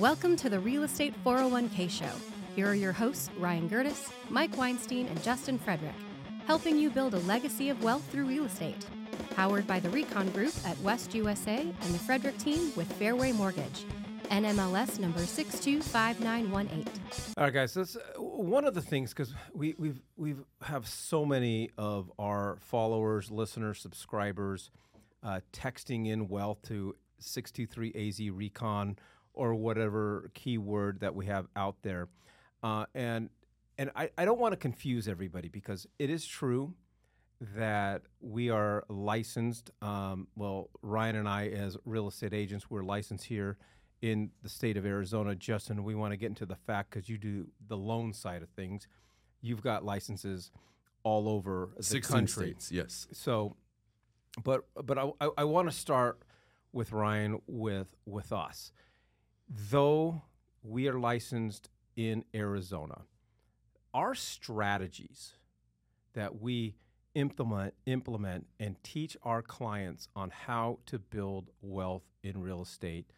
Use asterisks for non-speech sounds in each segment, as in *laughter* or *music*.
Welcome to the Real Estate 401k Show. Here are your hosts, Ryan Gerdes, Mike Weinstein, and Justin Frederick, helping you build a legacy of wealth through real estate. Powered by the Recon Group at West USA and the Frederick team with Fairway Mortgage. NMLS number 625918. All right, guys. Uh, one of the things because we we've we've have so many of our followers, listeners, subscribers uh, texting in wealth to six two three AZ Recon or whatever keyword that we have out there, uh, and and I, I don't want to confuse everybody because it is true that we are licensed. Um, well, Ryan and I, as real estate agents, we're licensed here in the state of Arizona. Justin, we want to get into the fact because you do the loan side of things. You've got licenses all over the 16 country. states, yes. So, but but I, I, I want to start with Ryan with with us. Though we are licensed in Arizona, our strategies that we implement implement and teach our clients on how to build wealth in real estate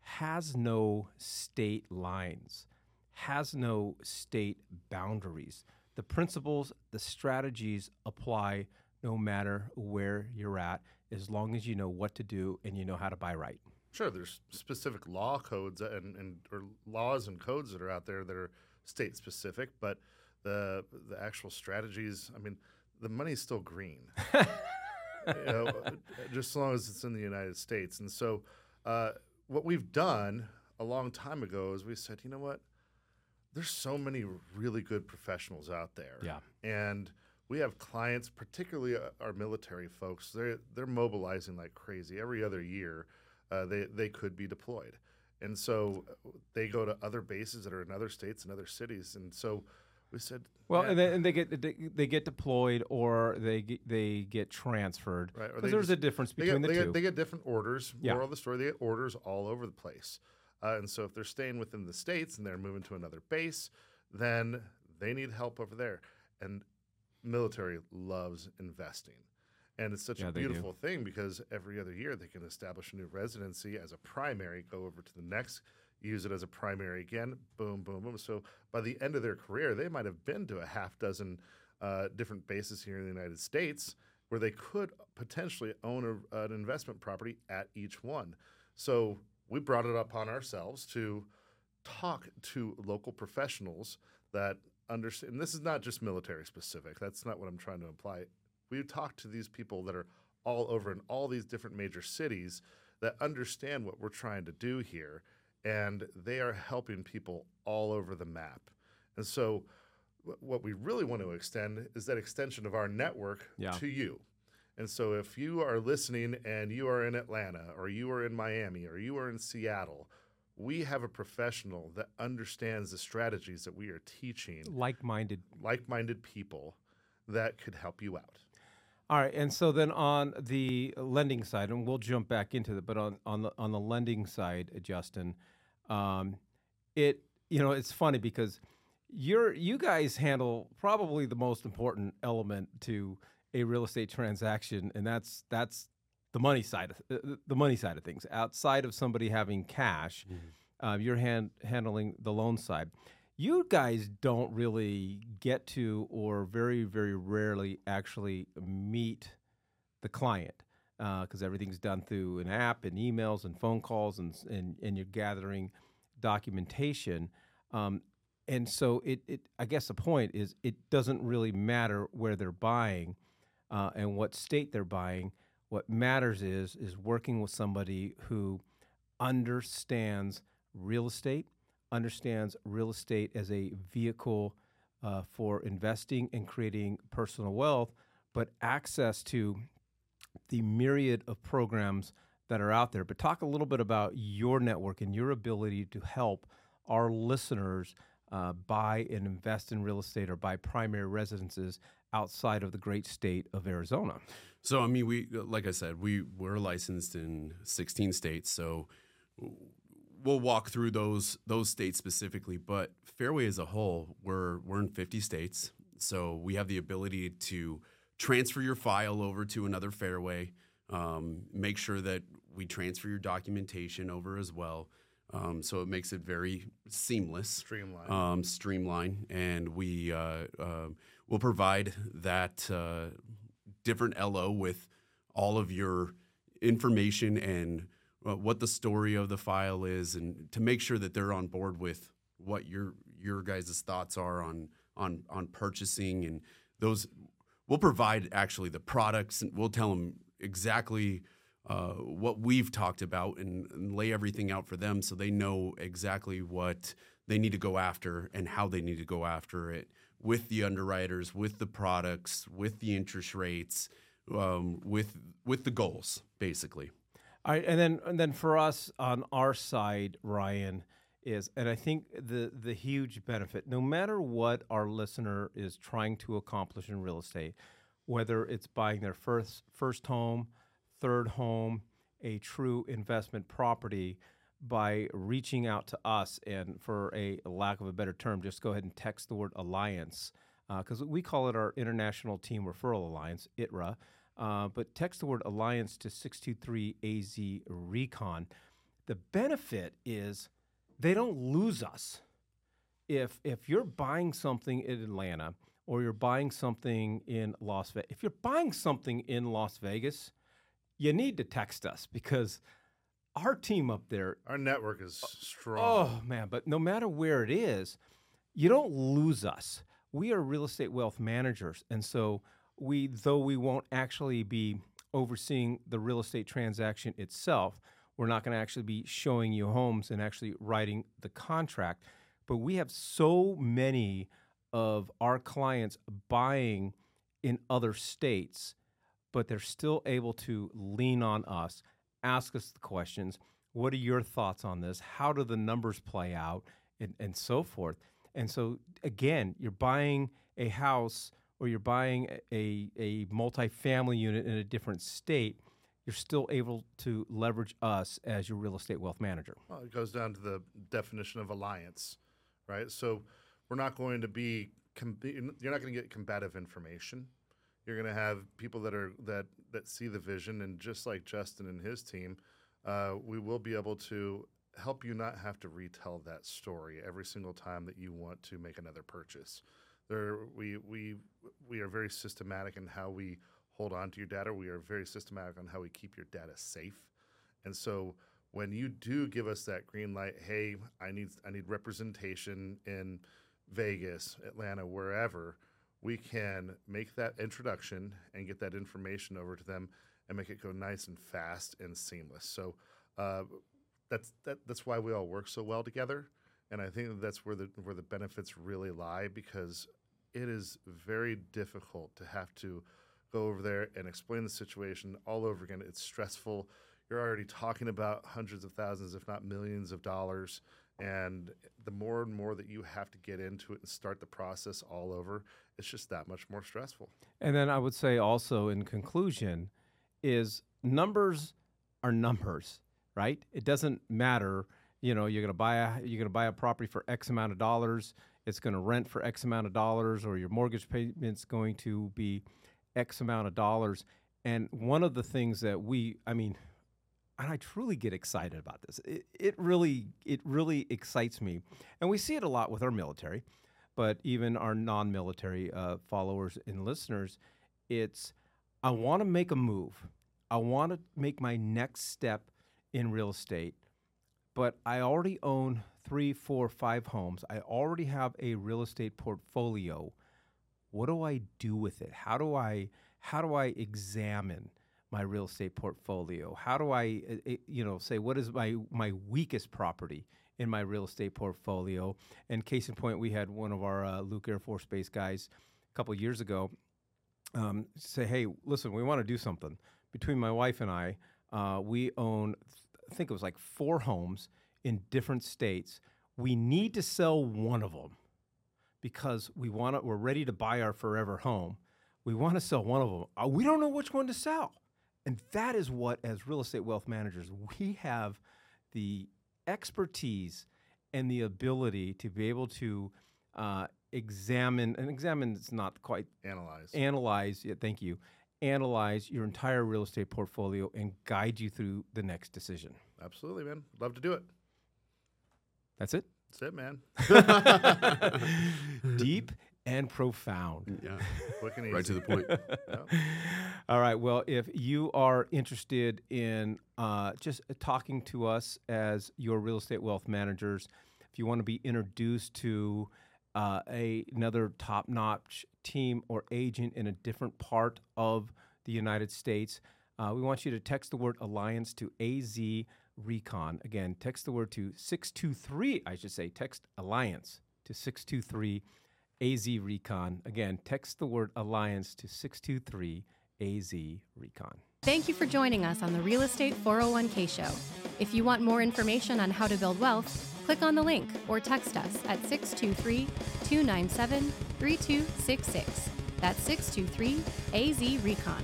has no state lines, has no state boundaries. The principles, the strategies apply no matter where you're at, as long as you know what to do and you know how to buy right. Sure, there's specific law codes and, and or laws and codes that are out there that are state specific, but the the actual strategies, I mean, the money's still green. *laughs* you know, just as long as it's in the United States. And so, uh, what we've done a long time ago is we said, you know what? There's so many really good professionals out there. Yeah. And we have clients, particularly uh, our military folks. They're they're mobilizing like crazy every other year. Uh, they they could be deployed, and so uh, they go to other bases that are in other states and other cities. And so we said, Well, yeah, and, then, and they get they, they get deployed or they get, they get transferred. Right, Because there's just- a difference they between get, the they two. Get, they get different orders. Yeah. Moral of the story: they get orders all over the place. Uh, and so if they're staying within the states and they're moving to another base, then they need help over there. And military loves investing. And it's such Yeah, a beautiful thing because every other year they can establish a new residency as a primary, go over to the next, use it as a primary again, boom, boom, boom. So by the end of their career, they might have been to a half dozen uh, different bases here in the United States where they could potentially own a, an investment property at each one. So we brought it upon ourselves to talk to local professionals that understand. And this is not just military specific. That's not what I'm trying to imply. We talk to these people that are all over in all these different major cities that understand what we're trying to do here, and they are helping people all over the map. And so, wh- what we really want to extend is that extension of our network Yeah. to you. And so, if you are listening and you are in Atlanta, or you are in Miami, or you are in Seattle, we have a professional that understands the strategies that we are teaching Like-minded. like minded people that could help you out. All right, and so then on the lending side, and we'll jump back into it, but on on the on the lending side, Justin, um, it you know it's funny because you're you guys handle probably the most important element to a real estate transaction, and that's that's the money side of the, the money side of things. Outside of somebody having cash, uh, you're hand, handling the loan side. You guys don't really get to, or very, very rarely actually meet the client because everything's done through an app and emails and phone calls, and and, and you're gathering documentation. Um, and so it, it, I guess the point is, it doesn't really matter where they're buying uh, and what state they're buying. What matters is is working with somebody who understands real estate, understands real estate as a vehicle uh, for investing and creating personal wealth, but access to the myriad of programs that are out there. But talk a little bit about your network and your ability to help our listeners uh, buy and invest in real estate or buy primary residences outside of the great state of Arizona. So I mean, we like I said, we we're licensed in 16 states, so we'll walk through those those states specifically. But Fairway as a whole, we're we're in 50 states, so we have the ability to transfer your file over to another Fairway. Um, make sure that we transfer your documentation over as well. Um, so it makes it very seamless, Streamlined. um, streamline, and we uh, um will provide that uh, different LO with all of your information and uh, what the story of the file is, and to make sure that they're on board with what your your guys' thoughts are on on on purchasing and those. We'll provide actually the products, and we'll tell them exactly uh, what we've talked about and, and lay everything out for them so they know exactly what they need to go after and how they need to go after it with the underwriters, with the products, with the interest rates, um, with with the goals, basically. All right, and then and then for us on our side, Ryan is, and I think the the huge benefit, no matter what our listener is trying to accomplish in real estate, whether it's buying their first first home, third home, a true investment property, by reaching out to us, and for a lack of a better term, just go ahead and text the word alliance uh, because we call it our International Team Referral Alliance, ITRA. Uh, but text the word alliance to 623AZ Recon. The benefit is they don't lose us. If, if you're buying something in Atlanta or you're buying something in Las Vegas, if you're buying something in Las Vegas, you need to text us because our team up there Our network is strong. Oh man, but no matter where it is, you don't lose us. We are real estate wealth managers, and so we, though we won't actually be overseeing the real estate transaction itself, we're not going to actually be showing you homes and actually writing the contract. But we have so many of our clients buying in other states, but they're still able to lean on us, ask us the questions. What are your thoughts on this? How do the numbers play out? And, and so forth. And so, again, you're buying a house or you're buying a, a multifamily unit in a different state, you're still able to leverage us as your real estate wealth manager. Well, it goes down to the definition of alliance, right? So we're not going to be com- you're not going to get combative information. You're going to have people that are that that see the vision, and just like Justin and his team, uh, we will be able to help you not have to retell that story every single time that you want to make another purchase. There, we we we are very systematic in how we hold on to your data. We are very systematic on how we keep your data safe, and so when you do give us that green light, hey, I need I need representation in Vegas, Atlanta, wherever, we can make that introduction and get that information over to them and make it go nice and fast and seamless. So uh, that's that, that's why we all work so well together, and I think that's where the where the benefits really lie because it is very difficult to have to go over there and explain the situation all over again. It's stressful. You're already talking about hundreds of thousands, if not millions of dollars. And the more and more that you have to get into it and start the process all over, it's just that much more stressful. And then I would say also in conclusion is numbers are numbers, right? It doesn't matter, you know, you're going to buy a you're going to buy a property for X amount of dollars, it's going to rent for X amount of dollars or your mortgage payment's going to be X amount of dollars. And one of the things that we, I mean, and I truly get excited about this. It, it really, it really excites me, and we see it a lot with our military, but even our non-military uh, followers and listeners. It's I want to make a move. I want to make my next step in real estate, but I already own three, four, five homes. I already have a real estate portfolio. What do I do with it? How do I how do I examine my real estate portfolio? How do I, uh, you know, say what is my my weakest property in my real estate portfolio? And case in point, we had one of our uh, Luke Air Force Base guys a couple years ago um, say, "Hey, listen, we want to do something." Between my wife and I, uh, we own, I think it was like four homes in different states. We need to sell one of them because we want to. We're ready to buy our forever home. We want to sell one of them. Uh, we don't know which one to sell. And that is what, as real estate wealth managers, we have the expertise and the ability to be able to uh, examine, and examine is not quite Analyze. analyze, yeah, thank you, analyze your entire real estate portfolio and guide you through the next decision. Absolutely, man. Love to do it. That's it. That's it, man. *laughs* Deep and profound. Yeah, *laughs* Quick and right to the point. *laughs* Yeah. All right. Well, if you are interested in uh, just talking to us as your real estate wealth managers, if you want to be introduced to uh, a, another top notch team or agent in a different part of the United States, uh, we want you to text the word alliance to AZ Recon. Again, text the word to 623, I should say, text alliance to 623 AZ Recon. Again, text the word alliance to 623 AZ Recon. Thank you for joining us on the Real Estate 401k Show. If you want more information on how to build wealth, click on the link or text us at 623 297 3266. That's 623 AZ Recon.